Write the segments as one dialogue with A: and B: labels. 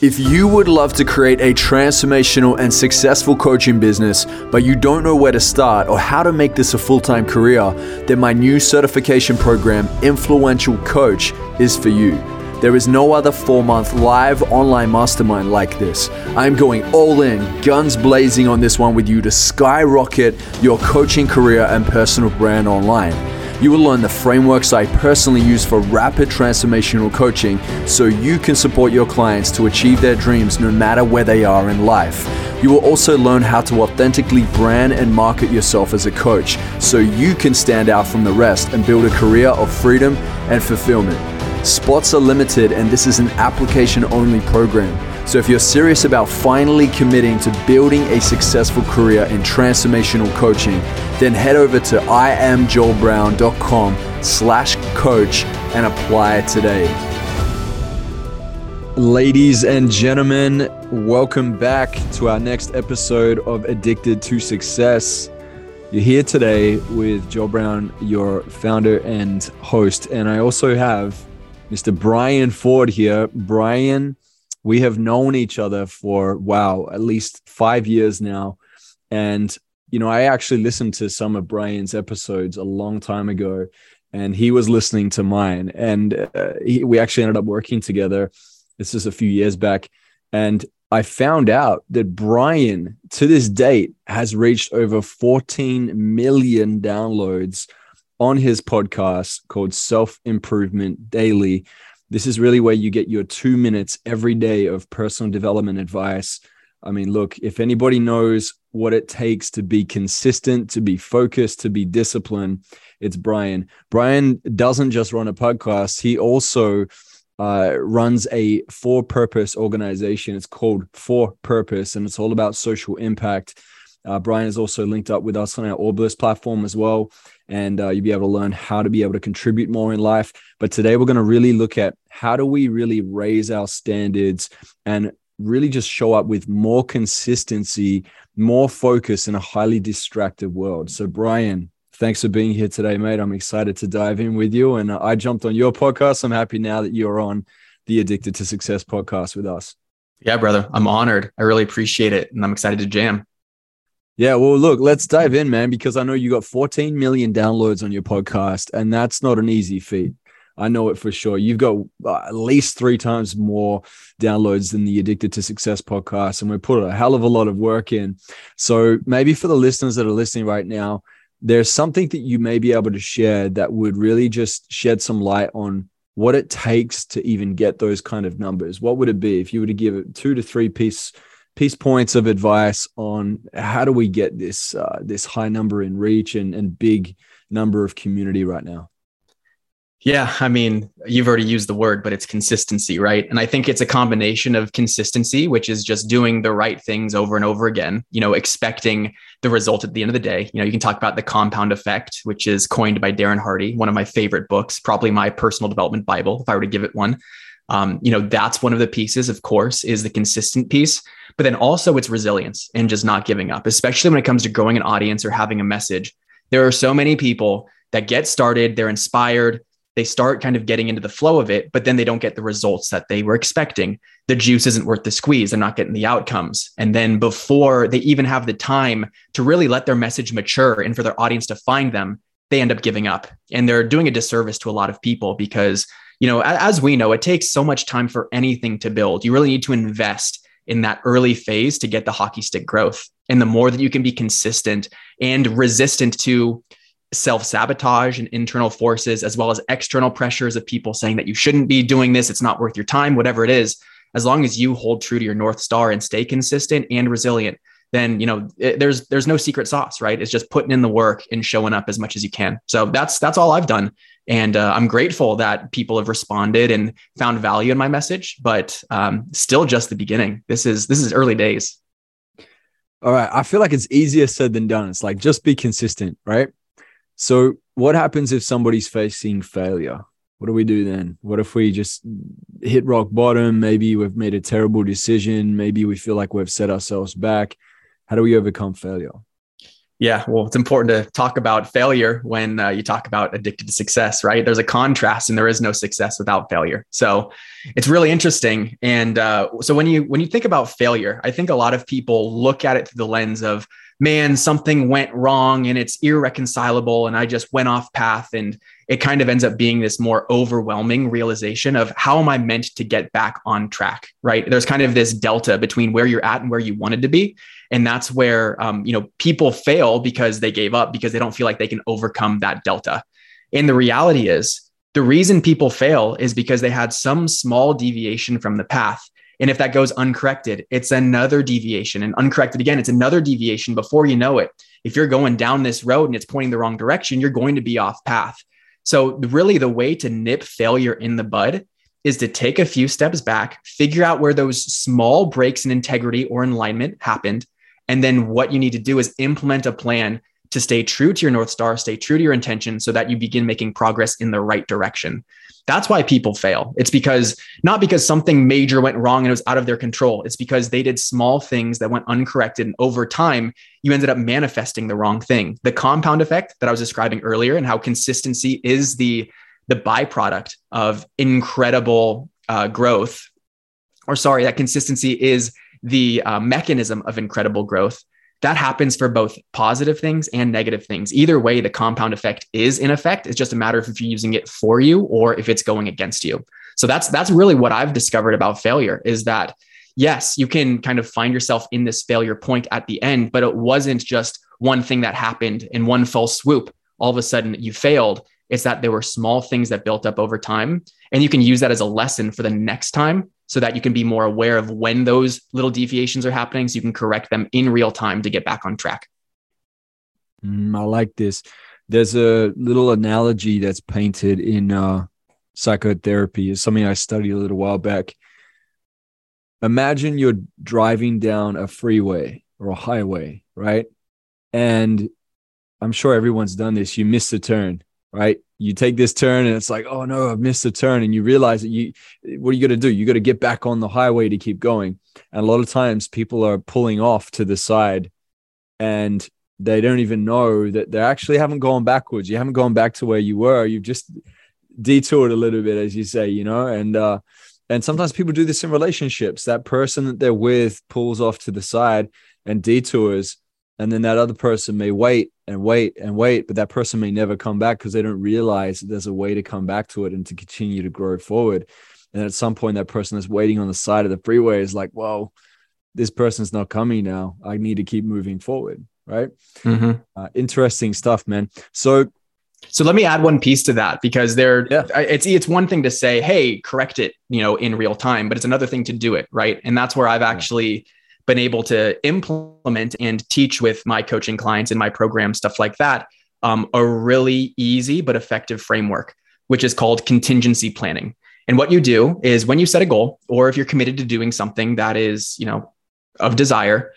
A: If you would love to create a transformational and successful coaching business, but you don't know where to start or how to make this a full time career, then my new certification program, Influential Coach, is for you. There is no other four month live online mastermind like this. I'm going all in, guns blazing on this one with you to skyrocket your coaching career and personal brand online. You will learn the frameworks I personally use for rapid transformational coaching so you can support your clients to achieve their dreams no matter where they are in life. You will also learn how to authentically brand and market yourself as a coach so you can stand out from the rest and build a career of freedom and fulfillment. Spots are limited, and this is an application only program. So if you're serious about finally committing to building a successful career in transformational coaching, then head over to iamjoelbrown.com slash coach and apply today. Ladies and gentlemen, welcome back to our next episode of Addicted to Success. You're here today with Joel Brown, your founder and host. And I also have Mr. Brian Ford here. Brian we have known each other for wow at least five years now and you know i actually listened to some of brian's episodes a long time ago and he was listening to mine. And uh, he, we actually ended up working together. This is a few years back. And i found out that brian to this date has reached over 14 million downloads on his podcast called self improvement daily. This is really where you get your two minutes every day of personal development advice. I mean, look, if anybody knows what it takes to be consistent, to be focused, to be disciplined, it's Brian. Brian doesn't just run a podcast, he also uh, runs a for purpose organization. It's called For Purpose, and it's all about social impact. Uh, Brian is also linked up with us on our Orbis platform as well and uh, you'll be able to learn how to be able to contribute more in life. But today we're going to really look at how do we really raise our standards and really just show up with more consistency, more focus in a highly distracted world. So, Brian, thanks for being here today, mate. I'm excited to dive in with you. And I jumped on your podcast. I'm happy now that you're on the Addicted to Success podcast with us.
B: Yeah, brother. I'm honored. I really appreciate it. And I'm excited to jam.
A: Yeah, well, look, let's dive in, man, because I know you got 14 million downloads on your podcast, and that's not an easy feat. I know it for sure. You've got uh, at least three times more downloads than the Addicted to Success podcast, and we put a hell of a lot of work in. So maybe for the listeners that are listening right now, there's something that you may be able to share that would really just shed some light on what it takes to even get those kind of numbers. What would it be if you were to give it two to three piece piece points of advice on how do we get this uh, this high number in reach and, and big number of community right now
B: yeah i mean you've already used the word but it's consistency right? And i think it's a combination of consistency which is just doing the right things over and over again you know expecting the result at the end of the day. You know you can talk about the compound effect which is coined by darren hardy one of my favorite books probably my personal development bible if i were to give it one. Um, you know that's one of the pieces of course is the consistent piece but then also it's resilience and just not giving up, especially when it comes to growing an audience or having a message. There are so many people that get started, they're inspired, they start kind of getting into the flow of it, but then they don't get the results that they were expecting. The juice isn't worth the squeeze. They're not getting the outcomes. And then before they even have the time to really let their message mature and for their audience to find them, they end up giving up. And they're doing a disservice to a lot of people because, you know, as we know, it takes so much time for anything to build. You really need to invest in that early phase to get the hockey stick growth. And the more that you can be consistent and resistant to self sabotage and internal forces, as well as external pressures of people saying that you shouldn't be doing this, it's not worth your time, whatever it is, as long as you hold true to your North Star and stay consistent and resilient, then you know it, there's there's no secret sauce right it's just putting in the work and showing up as much as you can so that's that's all i've done and uh, I'm grateful that people have responded and found value in my message, but um, still just the beginning. This is this is early days.
A: All right, I feel like it's easier said than done. It's like just be consistent, right? So, what happens if somebody's facing failure? What do we do then? What if we just hit rock bottom? Maybe we've made a terrible decision. Maybe we feel like we've set ourselves back. How do we overcome failure?
B: Yeah, well, it's important to talk about failure when uh, you talk about addicted to success, right? There's a contrast, and there is no success without failure. So, it's really interesting. And uh, so when you when you think about failure, I think a lot of people look at it through the lens of, man, something went wrong and it's irreconcilable, and I just went off path, and it kind of ends up being this more overwhelming realization of how am I meant to get back on track, right? There's kind of this delta between where you're at and where you wanted to be, and that's where um, you know people fail because they gave up because they don't feel like they can overcome that delta. And the reality is the reason people fail is because they had some small deviation from the path. And if that goes uncorrected, it's another deviation. And uncorrected again, it's another deviation before you know it. If you're going down this road and it's pointing the wrong direction, you're going to be off path. So, really, the way to nip failure in the bud is to take a few steps back, figure out where those small breaks in integrity or alignment happened. And then what you need to do is implement a plan to stay true to your North Star, stay true to your intention so that you begin making progress in the right direction. That's why people fail. It's because not because something major went wrong and it was out of their control. It's because they did small things that went uncorrected. And over time, you ended up manifesting the wrong thing. The compound effect that I was describing earlier and how consistency is the, the byproduct of incredible uh, growth, or sorry, that consistency is the uh, mechanism of incredible growth that happens for both positive things and negative things. Either way, the compound effect is in effect. It's just a matter of if you're using it for you or if it's going against you. So that's that's really what I've discovered about failure is that yes, you can kind of find yourself in this failure point at the end, but it wasn't just one thing that happened in one fell swoop. All of a sudden you failed. It's that there were small things that built up over time. And you can use that as a lesson for the next time so that you can be more aware of when those little deviations are happening so you can correct them in real time to get back on track.
A: Mm, I like this. There's a little analogy that's painted in uh, psychotherapy. It's something I studied a little while back. Imagine you're driving down a freeway or a highway, right? And I'm sure everyone's done this. You miss a turn, right? you take this turn and it's like, oh no, I've missed a turn. And you realize that you, what are you going to do? You got to get back on the highway to keep going. And a lot of times people are pulling off to the side and they don't even know that they actually haven't gone backwards. You haven't gone back to where you were. You've just detoured a little bit, as you say, you know, and, uh, and sometimes people do this in relationships. That person that they're with pulls off to the side and detours and then that other person may wait and wait and wait but that person may never come back because they don't realize there's a way to come back to it and to continue to grow forward. And at some point that person that's waiting on the side of the freeway is like whoa this person's not coming now. I need to keep moving forward right? Mm-hmm. uh, interesting stuff man. So
B: so let me add one piece to that because there yeah. it's it's one thing to say hey correct it you know in real time but it's another thing to do it right? And that's where i've actually been able to implement and teach with my coaching clients in my program, stuff like that, um, a really easy but effective framework, which is called contingency planning. And what you do is when you set a goal, or if you're committed to doing something that is, you know, of desire,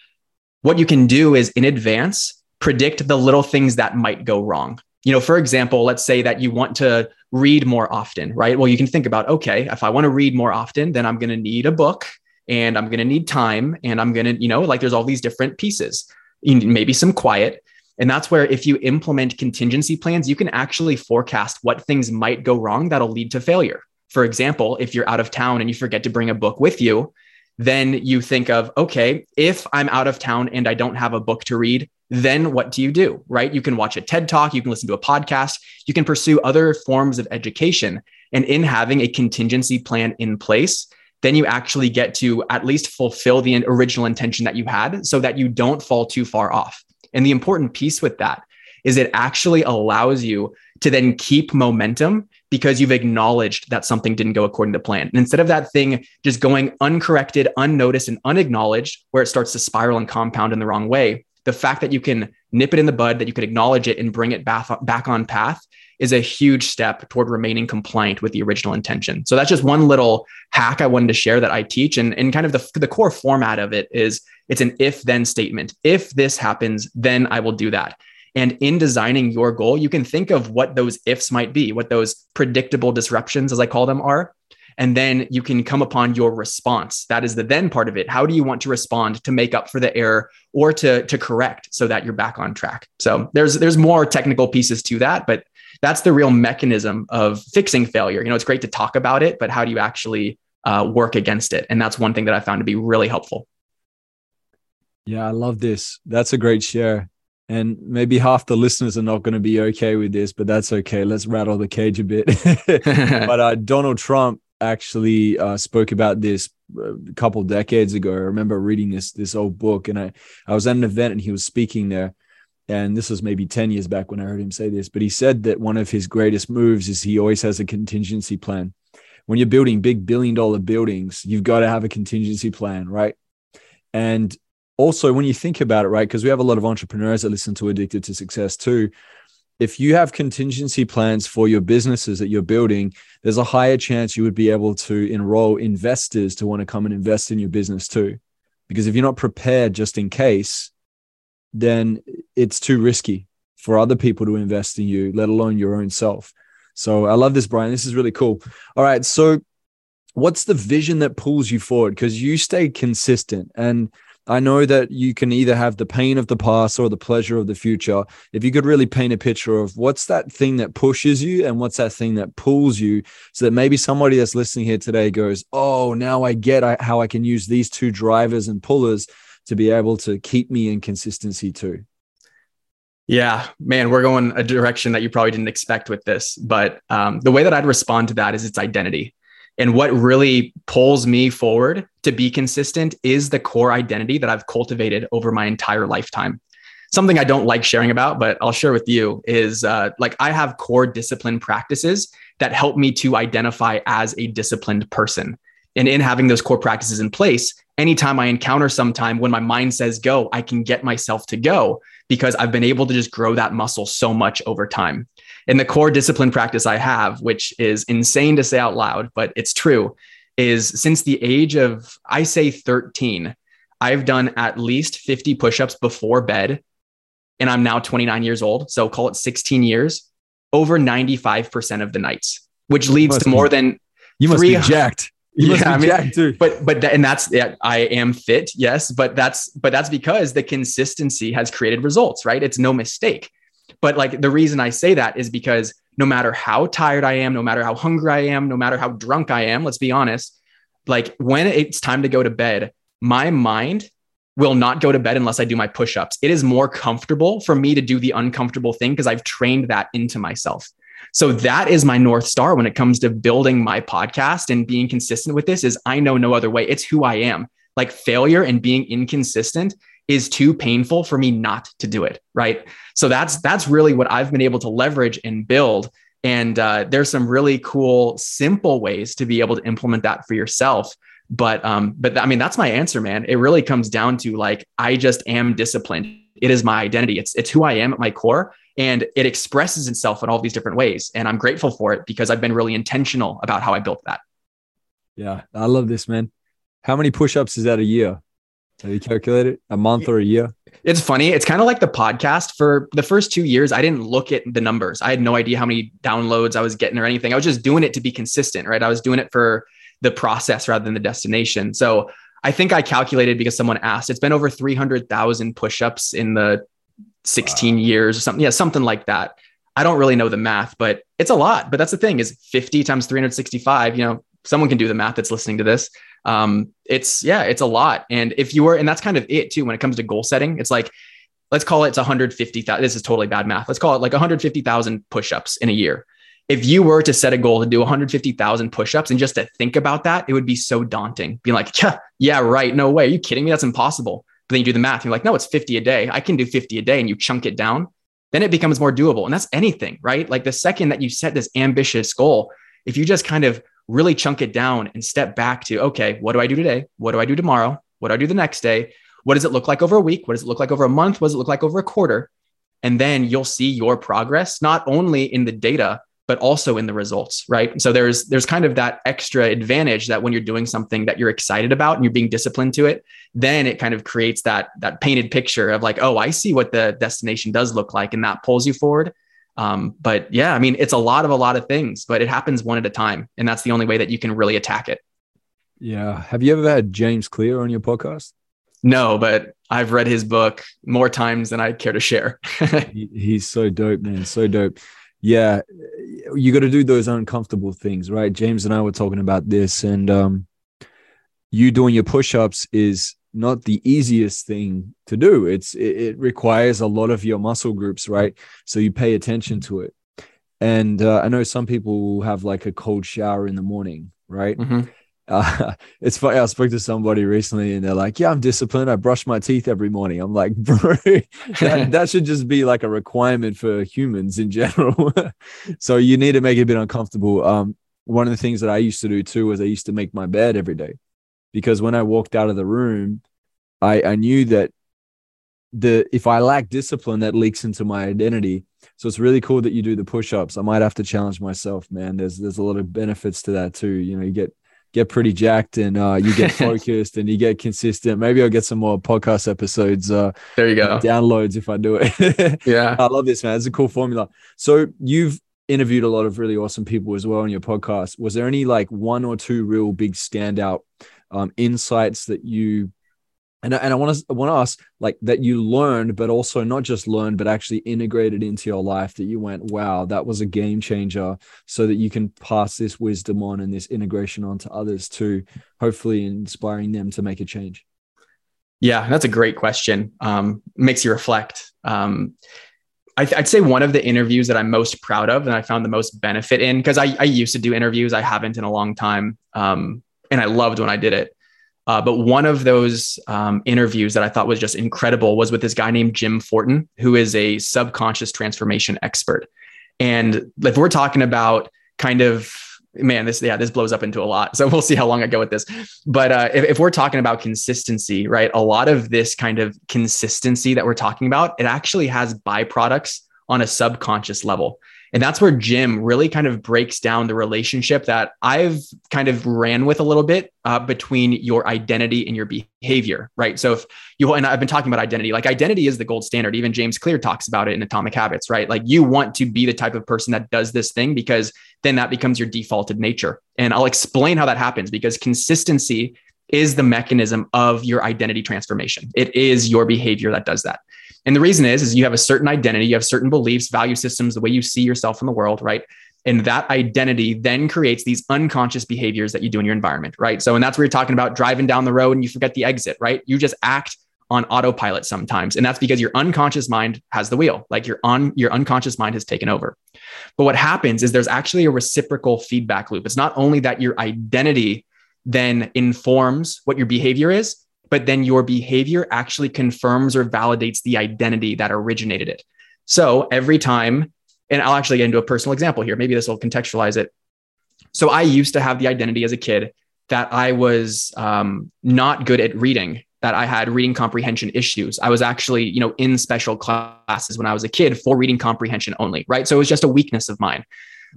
B: what you can do is in advance predict the little things that might go wrong. You know, for example, let's say that you want to read more often, right? Well, you can think about, okay, if I want to read more often, then I'm going to need a book and I'm going to need time and I'm going to, you know, like there's all these different pieces, maybe some quiet. And that's where if you implement contingency plans, you can actually forecast what things might go wrong that'll lead to failure. For example, if you're out of town and you forget to bring a book with you, then you think of, okay, if I'm out of town and I don't have a book to read, then what do you do? Right? You can watch a TED talk, you can listen to a podcast, you can pursue other forms of education. And in having a contingency plan in place, then you actually get to at least fulfill the original intention that you had so that you don't fall too far off. And the important piece with that is it actually allows you to then keep momentum because you've acknowledged that something didn't go according to plan. And instead of that thing just going uncorrected, unnoticed, and unacknowledged, where it starts to spiral and compound in the wrong way, the fact that you can nip it in the bud, that you can acknowledge it and bring it back, back on path is a huge step toward remaining compliant with the original intention. So that's just one little hack I wanted to share that I teach. And, and kind of the, the core format of it is it's an if then statement. If this happens, then I will do that. And in designing your goal, you can think of what those ifs might be, what those predictable disruptions, as I call them, are. And then you can come upon your response. That is the then part of it. How do you want to respond to make up for the error or to, to correct so that you're back on track? So there's there's more technical pieces to that, but that's the real mechanism of fixing failure. You know, it's great to talk about it, but how do you actually uh, work against it. And that's one thing that I found to be really helpful.
A: Yeah, I love this. That's a great share. And maybe half the listeners are not going to be okay with this, but that's okay. Let's rattle the cage a bit. but uh, Donald Trump actually uh, spoke about this a couple decades ago. I remember reading this this old book, and I I was at an event and he was speaking there, and this was maybe ten years back when I heard him say this. But he said that one of his greatest moves is he always has a contingency plan. When you're building big billion dollar buildings, you've got to have a contingency plan, right? And also when you think about it, right, because we have a lot of entrepreneurs that listen to Addicted to Success too. If you have contingency plans for your businesses that you're building, there's a higher chance you would be able to enroll investors to want to come and invest in your business too. Because if you're not prepared just in case, then it's too risky for other people to invest in you, let alone your own self. So I love this, Brian. This is really cool. All right. So, what's the vision that pulls you forward? Because you stay consistent. And I know that you can either have the pain of the past or the pleasure of the future. If you could really paint a picture of what's that thing that pushes you and what's that thing that pulls you, so that maybe somebody that's listening here today goes, Oh, now I get how I can use these two drivers and pullers to be able to keep me in consistency too.
B: Yeah, man, we're going a direction that you probably didn't expect with this. But um, the way that I'd respond to that is its identity. And what really pulls me forward to be consistent is the core identity that I've cultivated over my entire lifetime. Something I don't like sharing about, but I'll share with you is uh, like I have core discipline practices that help me to identify as a disciplined person. And in having those core practices in place, anytime I encounter some time when my mind says go, I can get myself to go because I've been able to just grow that muscle so much over time. And the core discipline practice I have, which is insane to say out loud, but it's true, is since the age of, I say 13, I've done at least 50 push ups before bed. And I'm now 29 years old. So call it 16 years, over 95% of the nights, which leads to more than
A: you must be jacked. You
B: yeah, I mean, too. but but and that's yeah, I am fit, yes, but that's but that's because the consistency has created results, right? It's no mistake. But like the reason I say that is because no matter how tired I am, no matter how hungry I am, no matter how drunk I am, let's be honest, like when it's time to go to bed, my mind will not go to bed unless I do my push ups. It is more comfortable for me to do the uncomfortable thing because I've trained that into myself. So that is my North Star when it comes to building my podcast and being consistent with this is I know no other way. It's who I am. Like failure and being inconsistent is too painful for me not to do it right? So that's that's really what i've been able to leverage and build. And uh, there's some really cool simple ways to be able to implement that for yourself. But um but i mean that's my answer man. It really comes down to like i just am disciplined. It is my identity. It's it's who i am at my core and it expresses itself in all these different ways and i'm grateful for it because i've been really intentional about how i built that
A: yeah i love this man how many push-ups is that a year have you calculated a month or a year?
B: It's funny. It's kind of like the podcast. For the first two years, I didn't look at the numbers. I had no idea how many downloads I was getting or anything. I was just doing it to be consistent, right? I was doing it for the process rather than the destination. So I think I calculated because someone asked. It's been over 300,000 push-ups in the 16 wow. years or something. Yeah, something like that. I don't really know the math, but it's a lot. But that's the thing is 50 times 365, you know, someone can do the math that's listening to this um, it's yeah, it's a lot. And if you were, and that's kind of it too when it comes to goal setting. It's like, let's call it it's 150,000. This is totally bad math. Let's call it like 150,000 push-ups in a year. If you were to set a goal to do 150,000 push-ups and just to think about that, it would be so daunting. Being like, yeah, yeah, right. No way. Are you kidding me? That's impossible. But then you do the math. you're like, no, it's 50 a day. I can do 50 a day, and you chunk it down. Then it becomes more doable. And that's anything, right? Like the second that you set this ambitious goal, if you just kind of really chunk it down and step back to, okay, what do I do today? What do I do tomorrow? What do I do the next day? What does it look like over a week? What does it look like over a month? What does it look like over a quarter? And then you'll see your progress, not only in the data, but also in the results, right? So there's there's kind of that extra advantage that when you're doing something that you're excited about and you're being disciplined to it, then it kind of creates that that painted picture of like, oh, I see what the destination does look like, and that pulls you forward. Um, but yeah, I mean, it's a lot of a lot of things, but it happens one at a time. And that's the only way that you can really attack it.
A: Yeah. Have you ever had James Clear on your podcast?
B: No, but I've read his book more times than I'd care to share.
A: he, he's so dope, man. So dope. Yeah. You got to do those uncomfortable things, right? James and I were talking about this. And um, you doing your push-ups is not the easiest thing to do. It's it, it, requires a lot of your muscle groups, right? So you pay attention to it. And uh, I know some people will have like a cold shower in the morning, right? Mm-hmm. Uh, it's funny. I spoke to somebody recently, and they're like, "Yeah, I'm disciplined. I brush my teeth every morning." I'm like, "Bro, that, that should just be like a requirement for humans in general." so you need to make it a bit uncomfortable. Um, one of the things that I used to do too was I used to make my bed every day because when I walked out of the room, I, I knew that the if I lack discipline, that leaks into my identity. So it's really cool that you do the push-ups. I might have to challenge myself, man. There's there's a lot of benefits to that too. You know, you get get pretty jacked and uh, you get focused and you get consistent. Maybe I'll get some more podcast episodes. Uh,
B: there you go.
A: Downloads if I do it.
B: yeah,
A: I love this, man. It's a cool formula. So you've interviewed a lot of really awesome people as well on your podcast. Was there any like one or two real big standout um, insights that you and, and I want to want to ask like that you learned, but also not just learned, but actually integrated into your life that you went, wow, that was a game changer, so that you can pass this wisdom on and this integration on to others too, hopefully inspiring them to make a change.
B: Yeah, that's a great question. Um, makes you reflect. Um, I would say one of the interviews that I'm most proud of and I found the most benefit in because I, I used to do interviews, I haven't in a long time, um, and I loved when I did it uh, but one of those um, interviews that I thought was just incredible was with this guy named Jim Fortin, who is a subconscious transformation expert. And if we're talking about kind of man, this yeah, this blows up into a lot. So we'll see how long I go with this. But uh, if, if we're talking about consistency, right, a lot of this kind of consistency that we're talking about, it actually has byproducts on a subconscious level. And that's where Jim really kind of breaks down the relationship that I've kind of ran with a little bit uh, between your identity and your behavior, right? So if you, and I've been talking about identity, like identity is the gold standard. Even James Clear talks about it in Atomic Habits, right? Like you want to be the type of person that does this thing because then that becomes your defaulted nature. And I'll explain how that happens because consistency is the mechanism of your identity transformation. It is your behavior that does that. And the reason is, is you have a certain identity, you have certain beliefs, value systems, the way you see yourself in the world, right? And that identity then creates these unconscious behaviors that you do in your environment, right? So, and that's where you're talking about driving down the road and you forget the exit, right? You just act on autopilot sometimes. And that's because your unconscious mind has the wheel, like your on your unconscious mind has taken over. But what happens is there's actually a reciprocal feedback loop. It's not only that your identity then informs what your behavior is, but then your behavior actually confirms or validates the identity that originated it. So every time, and I'll actually get into a personal example here, maybe this will contextualize it. So I used to have the identity as a kid that I was um, not good at reading, that I had reading comprehension issues. I was actually, you know, in special classes when I was a kid for reading comprehension only, right? So it was just a weakness of mine.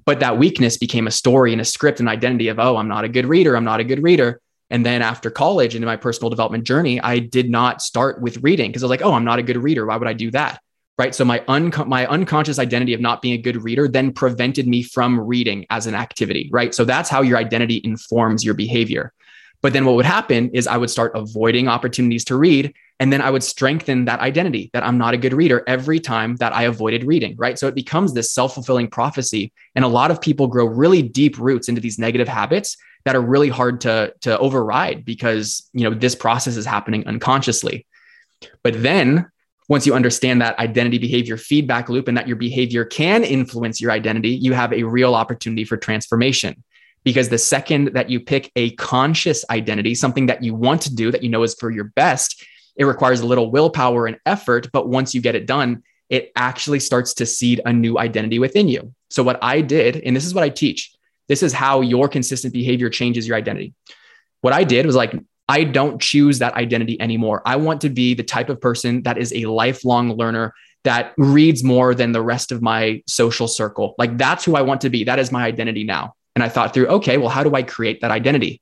B: But that weakness became a story and a script and identity of, oh, I'm not a good reader. I'm not a good reader. And then after college into my personal development journey, I did not start with reading because I was like, oh, I'm not a good reader. Why would I do that? Right. So my un- my unconscious identity of not being a good reader then prevented me from reading as an activity. Right. So that's how your identity informs your behavior. But then what would happen is I would start avoiding opportunities to read. And then I would strengthen that identity that I'm not a good reader every time that I avoided reading. Right. So it becomes this self fulfilling prophecy. And a lot of people grow really deep roots into these negative habits that are really hard to to override because you know this process is happening unconsciously. But then once you understand that identity behavior feedback loop and that your behavior can influence your identity you have a real opportunity for transformation. Because the second that you pick a conscious identity something that you want to do that you know is for your best it requires a little willpower and effort. But once you get it done it actually starts to seed a new identity within you. So what i did and this is what i teach this is how your consistent behavior changes your identity. What I did was like, I don't choose that identity anymore. I want to be the type of person that is a lifelong learner that reads more than the rest of my social circle. Like that's who I want to be. That is my identity now. And I thought through, okay, well, how do I create that identity?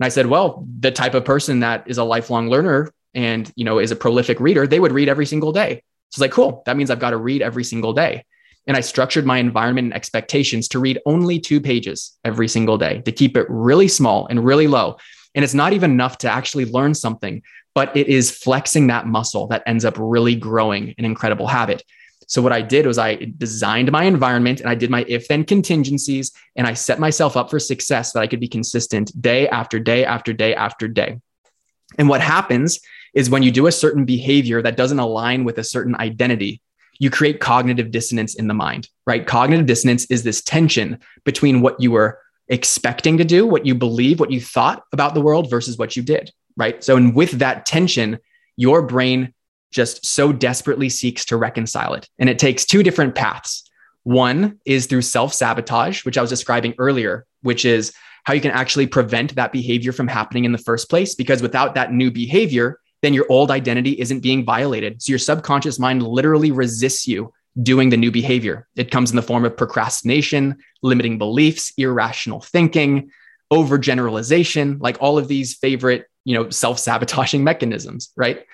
B: And I said, well, the type of person that is a lifelong learner and, you know, is a prolific reader, they would read every single day. So it's like, cool. That means I've got to read every single day. And I structured my environment and expectations to read only two pages every single day to keep it really small and really low. And it's not even enough to actually learn something, but it is flexing that muscle that ends up really growing an incredible habit. So what I did was I designed my environment and I did my if then contingencies and I set myself up for success that I could be consistent day after day after day after day. And what happens is when you do a certain behavior that doesn't align with a certain identity, you create cognitive dissonance in the mind, right? Cognitive dissonance is this tension between what you were expecting to do, what you believe, what you thought about the world versus what you did, right? So, and with that tension, your brain just so desperately seeks to reconcile it. And it takes two different paths. One is through self sabotage, which I was describing earlier, which is how you can actually prevent that behavior from happening in the first place. Because without that new behavior, then your old identity isn't being violated. So your subconscious mind literally resists you doing the new behavior. It comes in the form of procrastination, limiting beliefs, irrational thinking, overgeneralization, like all of these favorite, you know, self-sabotaging mechanisms, right?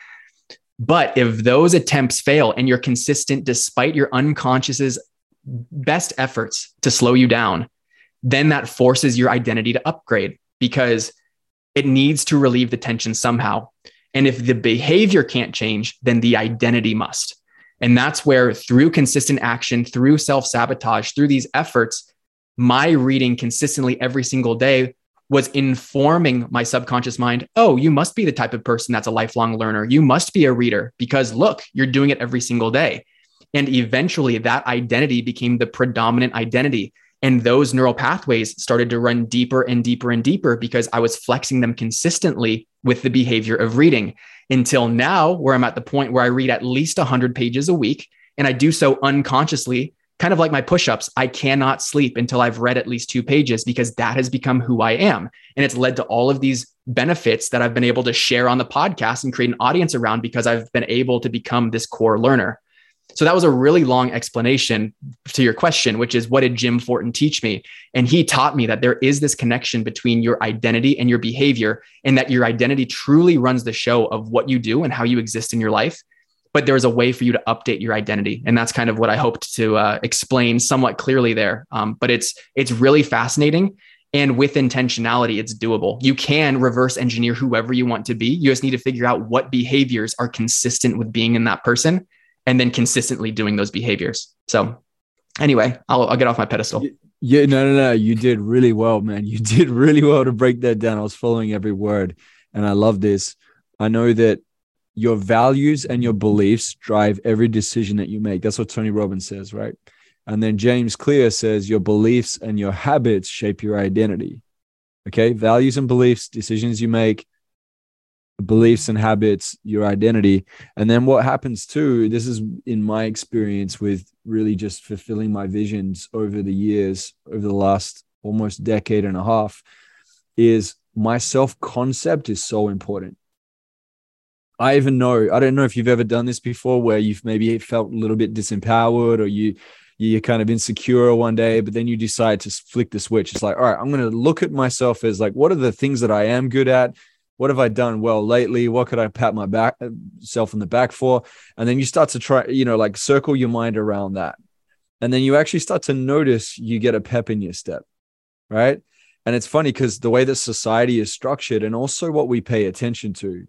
B: But if those attempts fail and you're consistent despite your unconscious's best efforts to slow you down, then that forces your identity to upgrade because it needs to relieve the tension somehow. And if the behavior can't change, then the identity must. And that's where, through consistent action, through self sabotage, through these efforts, my reading consistently every single day was informing my subconscious mind oh, you must be the type of person that's a lifelong learner. You must be a reader because look, you're doing it every single day. And eventually, that identity became the predominant identity. And those neural pathways started to run deeper and deeper and deeper because I was flexing them consistently with the behavior of reading until now, where I'm at the point where I read at least 100 pages a week. And I do so unconsciously kind of like my push-ups i cannot sleep until i've read at least two pages because that has become who i am and it's led to all of these benefits that i've been able to share on the podcast and create an audience around because i've been able to become this core learner so that was a really long explanation to your question which is what did jim fortin teach me? And he taught me that there is this connection between your identity and your behavior and that your identity truly runs the show of what you do and how you exist in your life. But there's a way for you to update your identity. And that's kind of what i hoped to uh, explain somewhat clearly there. Um, but it's it's really fascinating. And with intentionality it's doable. You can reverse engineer whoever you want to be. You just need to figure out what behaviors are consistent with being in that person and then consistently doing those behaviors so anyway i'll, I'll get off my pedestal
A: yeah no no no you did really well man you did really well to break that down i was following every word and i love this i know that your values and your beliefs drive every decision that you make. That's what Tony Robbins says, right? And then James Clear says your beliefs and your habits shape your identity. Okay. Values and beliefs, decisions you make, beliefs and habits, your identity. And then what happens too, this is in my experience with really just fulfilling my visions over the years, over the last almost decade and a half, is my self concept is so important I even know, I don't know if you've ever done this before where you've maybe felt a little bit disempowered or you you're kind of insecure one day, but then you decide to flick the switch. It's like, all right, I'm going to look at myself as like, what are the things that I am good at? What have I done well lately? What could I pat my back uh, self in the back for? And then you start to try, you know, like circle your mind around that. And then you actually start to notice you get a pep in your step, right? And it's funny because the way that society is structured and also what we pay attention to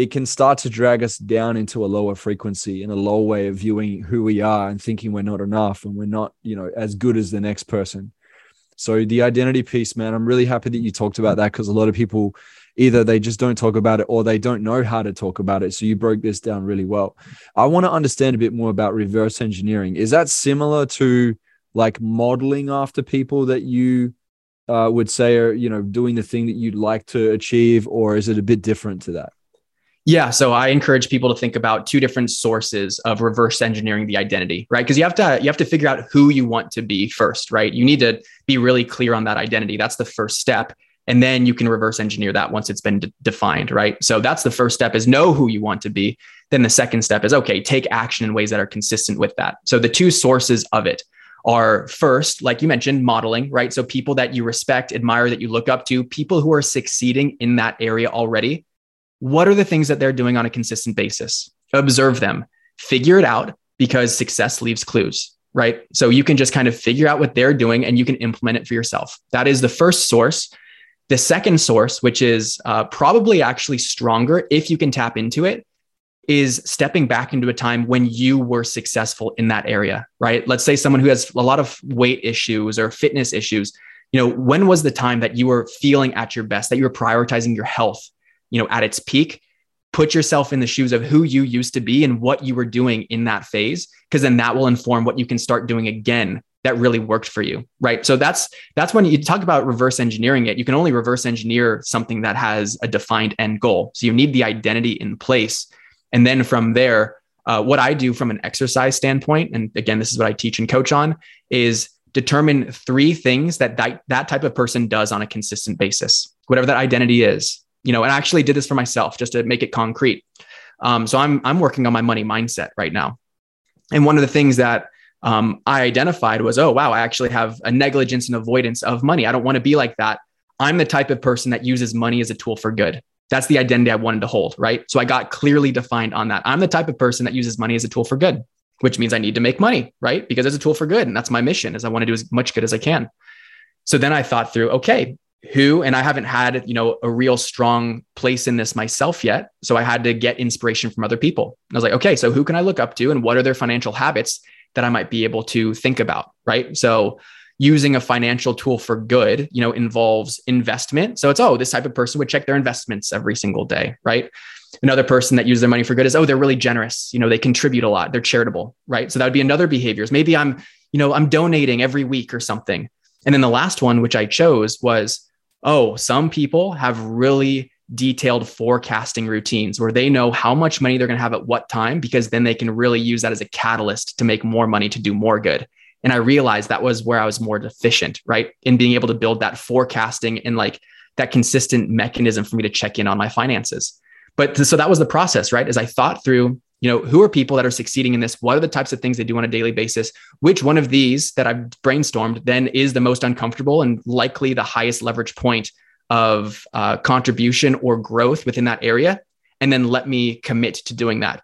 A: it can start to drag us down into a lower frequency and a low way of viewing who we are and thinking we're not enough and we're not, you know, as good as the next person. So the identity piece, man, I'm really happy that you talked about that because a lot of people either they just don't talk about it or they don't know how to talk about it. So you broke this down really well. I want to understand a bit more about reverse engineering. Is that similar to like modeling after people that you uh, would say are, you know, doing the thing that you'd like to achieve, or is it a bit different to that?
B: Yeah, so I encourage people to think about two different sources of reverse engineering the identity, right? Because you have to you have to figure out who you want to be first, right? You need to be really clear on that identity. That's the first step. And then you can reverse engineer that once it's been de- defined, right? So that's the first step is know who you want to be. Then the second step is okay, take action in ways that are consistent with that. So the two sources of it are first, like you mentioned, modeling, right? So people that you respect, admire, that you look up to, people who are succeeding in that area already what are the things that they're doing on a consistent basis? Observe them, figure it out because success leaves clues, right? So you can just kind of figure out what they're doing and you can implement it for yourself. That is the first source. The second source, which is uh, probably actually stronger if you can tap into it, is stepping back into a time when you were successful in that area, right? Let's say someone who has a lot of weight issues or fitness issues. You know, when was the time that you were feeling at your best, that you were prioritizing your health, you know, at its peak? Put yourself in the shoes of who you used to be and what you were doing in that phase, because then that will inform what you can start doing again that really worked for you right? So that's that's when you talk about reverse engineering it you can only reverse engineer something that has a defined end goal. So you need the identity in place. And then from there uh, what i do from an exercise standpoint and again this is what i teach and coach on is determine three things that that, that type of person does on a consistent basis whatever that identity is you know and i actually did this for myself just to make it concrete um, so i'm i'm working on my money mindset right now and one of the things that um, I identified was, oh, wow, I actually have a negligence and avoidance of money. I don't want to be like that. I'm the type of person that uses money as a tool for good. That's the identity I wanted to hold, right? So I got clearly defined on that. I'm the type of person that uses money as a tool for good, which means I need to make money, right? Because it's a tool for good. And that's my mission is I want to do as much good as I can. So then I thought through, okay, who and i haven't had you know a real strong place in this myself yet so i had to get inspiration from other people and i was like okay so who can i look up to and what are their financial habits that I might be able to think about, right? So using a financial tool for good, you know, involves investment. So it's, oh, this type of person would check their investments every single day, right? Another person that uses their money for good is, oh, they're really generous. You know, they contribute a lot. They're charitable, right? So that would be another behaviors. Maybe I'm, you know, I'm donating every week or something. And then the last one, which I chose was, oh, some people have really detailed forecasting routines where they know how much money they're going to have at what time because then they can really use that as a catalyst to make more money to do more good. And I realized that was where I was more deficient, right? In being able to build that forecasting and like that consistent mechanism for me to check in on my finances. But so that was the process, right? As I thought through, you know, who are people that are succeeding in this? What are the types of things they do on a daily basis? Which one of these that I've brainstormed then is the most uncomfortable and likely the highest leverage point of uh, contribution or growth within that area, and then let me commit to doing that.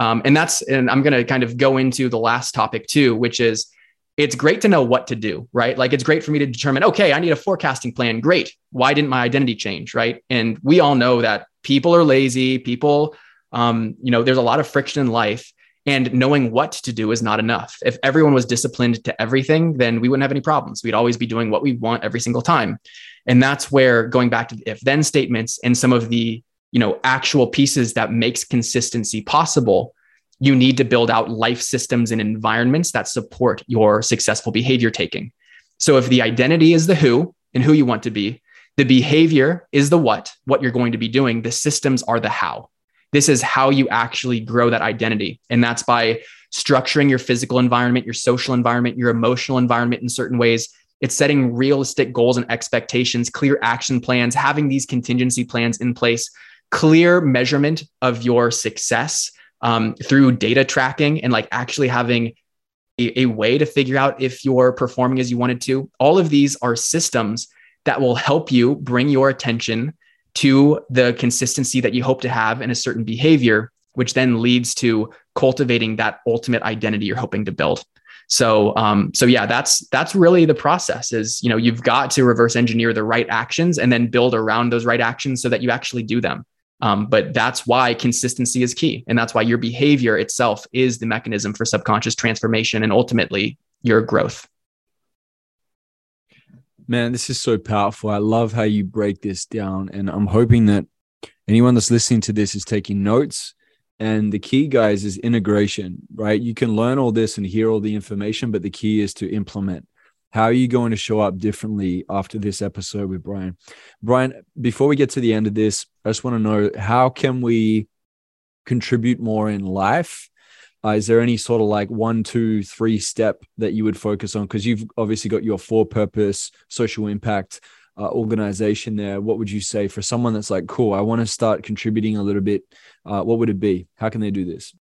B: Um, and that's, and I'm going to kind of go into the last topic too, which is it's great to know what to do, right? Like it's great for me to determine, okay, I need a forecasting plan. Great. Why didn't my identity change, right? And we all know that people are lazy. People, um, you know, there's a lot of friction in life. And knowing what to do is not enough. If everyone was disciplined to everything, then we wouldn't have any problems. We'd always be doing what we want every single time. And that's where going back to the if then statements and some of the, you know, actual pieces that makes consistency possible, you need to build out life systems and environments that support your successful behavior taking. So if the identity is the who and who you want to be, the behavior is the what, what you're going to be doing, the systems are the how. This is how you actually grow that identity. And that's by structuring your physical environment, your social environment, your emotional environment in certain ways it's setting realistic goals and expectations, clear action plans, having these contingency plans in place, clear measurement of your success um, through data tracking and like actually having a, a way to figure out if you're performing as you wanted to. All of these are systems that will help you bring your attention to the consistency that you hope to have in a certain behavior, which then leads to cultivating that ultimate identity you're hoping to build. So, um, so yeah, that's that's really the process. Is you know you've got to reverse engineer the right actions and then build around those right actions so that you actually do them. Um, but that's why consistency is key, and that's why your behavior itself is the mechanism for subconscious transformation and ultimately your growth.
A: Man, this is so powerful. I love how you break this down, and I'm hoping that anyone that's listening to this is taking notes and the key, guys, is integration, right? You can learn all this and hear all the information, but the key is to implement. How are you going to show up differently after this episode with Brian? Brian, before we get to the end of this, I just want to know how can we contribute more in life? Uh, is there any sort of like one, two, three step that you would focus on? Because you've obviously got your for purpose, social impact, uh, organization there, what would you say for someone that's like, cool, I want to start contributing a little bit? Uh, what would it be? How can they do this?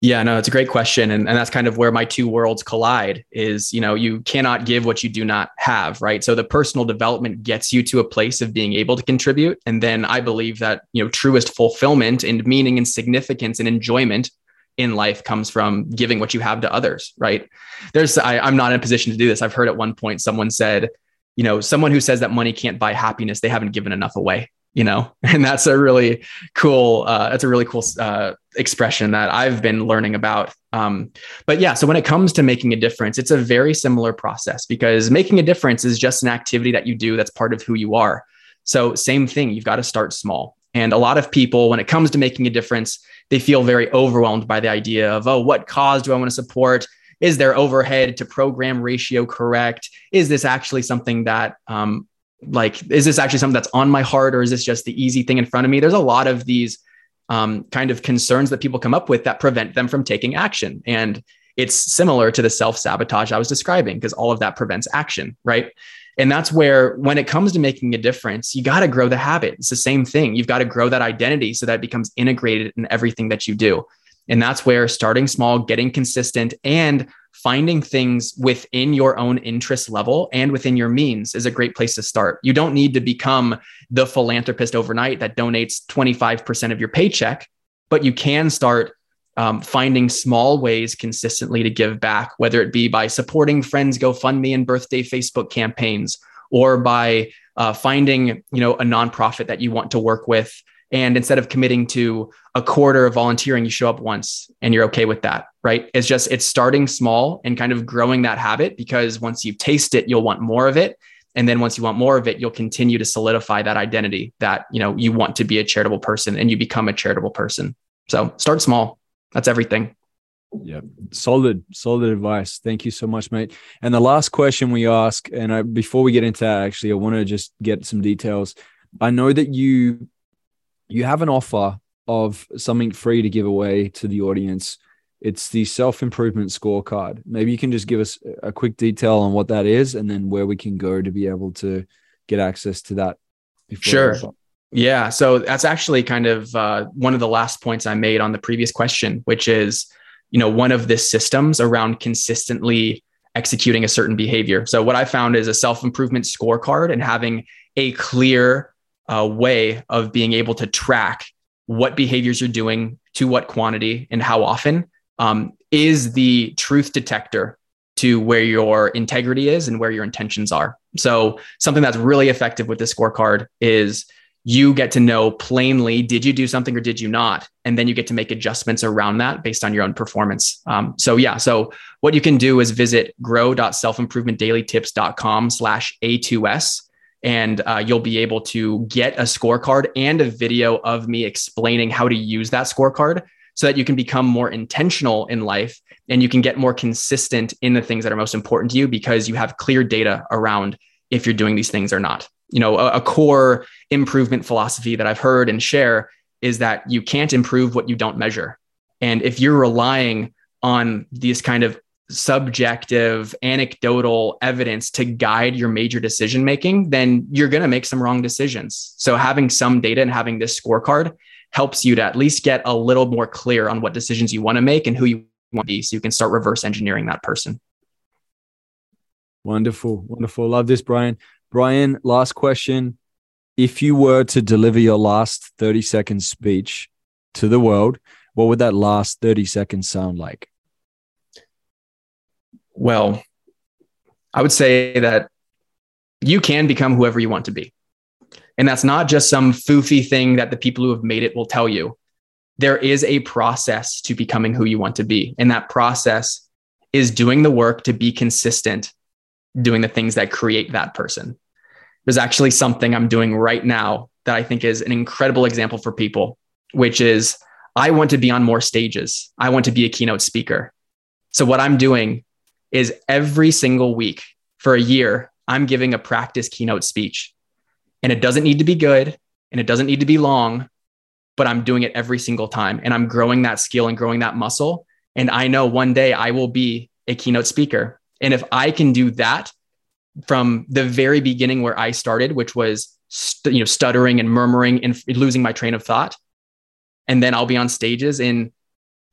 B: Yeah, no, it's a great question. And, and that's kind of where my two worlds collide is, you know, you cannot give what you do not have, right? So the personal development gets you to a place of being able to contribute. And then I believe that, you know, truest fulfillment and meaning and significance and enjoyment in life comes from giving what you have to others, right? There's, I, I'm not in a position to do this. I've heard at one point someone said, you know, someone who says that money can't buy happiness, they haven't given enough away. you know and that's a really cool uh, that's a really cool uh, expression that i've been learning about um, but yeah so when it comes to making a difference it's a very similar process because making a difference is just an activity that you do that's part of who you are so same thing you've got to start small and a lot of people when it comes to making a difference they feel very overwhelmed by the idea of oh what cause do i want to support? Is their overhead to program ratio correct? Is this actually something that um, like is this actually something that's on my heart or is this just the easy thing in front of me? There's a lot of these um, kind of concerns that people come up with that prevent them from taking action. And it's similar to the self-sabotage i was describing because all of that prevents action right and that's where when it comes to making a difference you got to grow the habit. It's the same thing. You've got to grow that identity so that it becomes integrated in everything that you do. And that's where starting small getting consistent and finding things within your own interest level and within your means is a great place to start. You don't need to become the philanthropist overnight that donates 25% of your paycheck, but you can start um, finding small ways consistently to give back, whether it be by supporting friends GoFundMe and birthday Facebook campaigns, or by uh, finding you know a nonprofit that you want to work with and instead of committing to a quarter of volunteering, you show up once and you're okay with that, right? It's just, it's starting small and kind of growing that habit because once you taste it, you'll want more of it. And then once you want more of it, you'll continue to solidify that identity that, you know, you want to be a charitable person and you become a charitable person. So start small. That's everything.
A: Yeah, solid, solid advice. Thank you so much, mate. And the last question we ask, and I, before we get into that, actually, I want to just get some details. I know that you you have an offer of something free to give away to the audience. It's the self improvement scorecard. Maybe you can just give us a quick detail on what that is and then where we can go to be able to get access to that.
B: Sure. Yeah. So that's actually kind of uh, one of the last points I made on the previous question, which is, you know, one of the systems around consistently executing a certain behavior. So what I found is a self improvement scorecard and having a clear uh, way of being able to track what behaviors you're doing to what quantity and how often um, is the truth detector to where your integrity is and where your intentions are. So, something that's really effective with this scorecard is you get to know plainly did you do something or did you not and then you get to make adjustments around that based on your own performance um, so yeah so what you can do is visit grow.selfimprovementdailytips.com slash a2s and uh, you'll be able to get a scorecard and a video of me explaining how to use that scorecard so that you can become more intentional in life and you can get more consistent in the things that are most important to you because you have clear data around if you're doing these things or not. You know, a, a core improvement philosophy that I've heard and share is that you can't improve what you don't measure. And if you're relying on these kind of subjective, anecdotal evidence to guide your major decision making, then you're going to make some wrong decisions. So, having some data and having this scorecard helps you to at least get a little more clear on what decisions you want to make and who you want to be so you can start reverse engineering that person.
A: Wonderful. Wonderful. Love this, Brian. Brian, last question. If you were to deliver your last 30 second speech to the world, what would that last 30 seconds sound like?
B: Well, I would say that you can become whoever you want to be. And that's not just some foofy thing that the people who have made it will tell you. There is a process to becoming who you want to be. And that process is doing the work to be consistent, doing the things that create that person. There's actually something I'm doing right now that I think is an incredible example for people, which is I want to be on more stages. I want to be a keynote speaker. So, what I'm doing is every single week for a year, I'm giving a practice keynote speech. And it doesn't need to be good and it doesn't need to be long, but I'm doing it every single time. And I'm growing that skill and growing that muscle. And I know one day I will be a keynote speaker. And if I can do that from the very beginning where I started, which was st- you know stuttering and murmuring and losing my train of thought, and then I'll be on stages in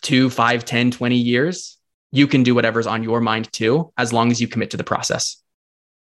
B: two, five, 10, 20 years, you can do whatever's on your mind too, as long as you commit to the process.